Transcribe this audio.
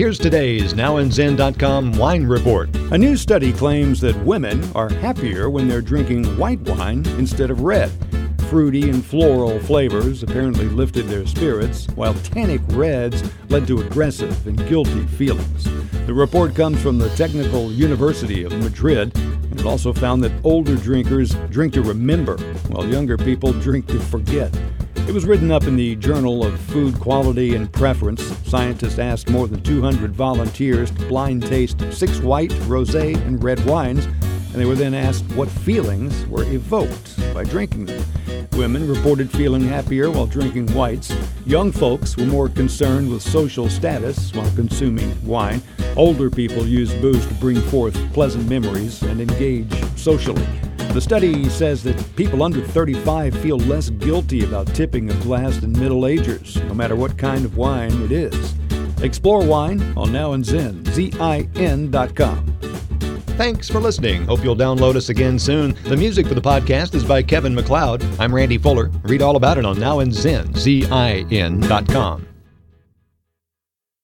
Here's today's NowAndZin.com wine report. A new study claims that women are happier when they're drinking white wine instead of red. Fruity and floral flavors apparently lifted their spirits, while tannic reds led to aggressive and guilty feelings. The report comes from the Technical University of Madrid, and it also found that older drinkers drink to remember, while younger people drink to forget. It was written up in the Journal of Food Quality and Preference. Scientists asked more than 200 volunteers to blind taste six white, rosé, and red wines, and they were then asked what feelings were evoked by drinking them. Women reported feeling happier while drinking whites. Young folks were more concerned with social status while consuming wine. Older people used booze to bring forth pleasant memories and engage socially. The study says that people under 35 feel less guilty about tipping a glass than middle agers, no matter what kind of wine it is. Explore wine on Now and Zin, Z-I-N.com. Thanks for listening. Hope you'll download us again soon. The music for the podcast is by Kevin MacLeod. I'm Randy Fuller. Read all about it on NowAndZin, Z-I-N.com.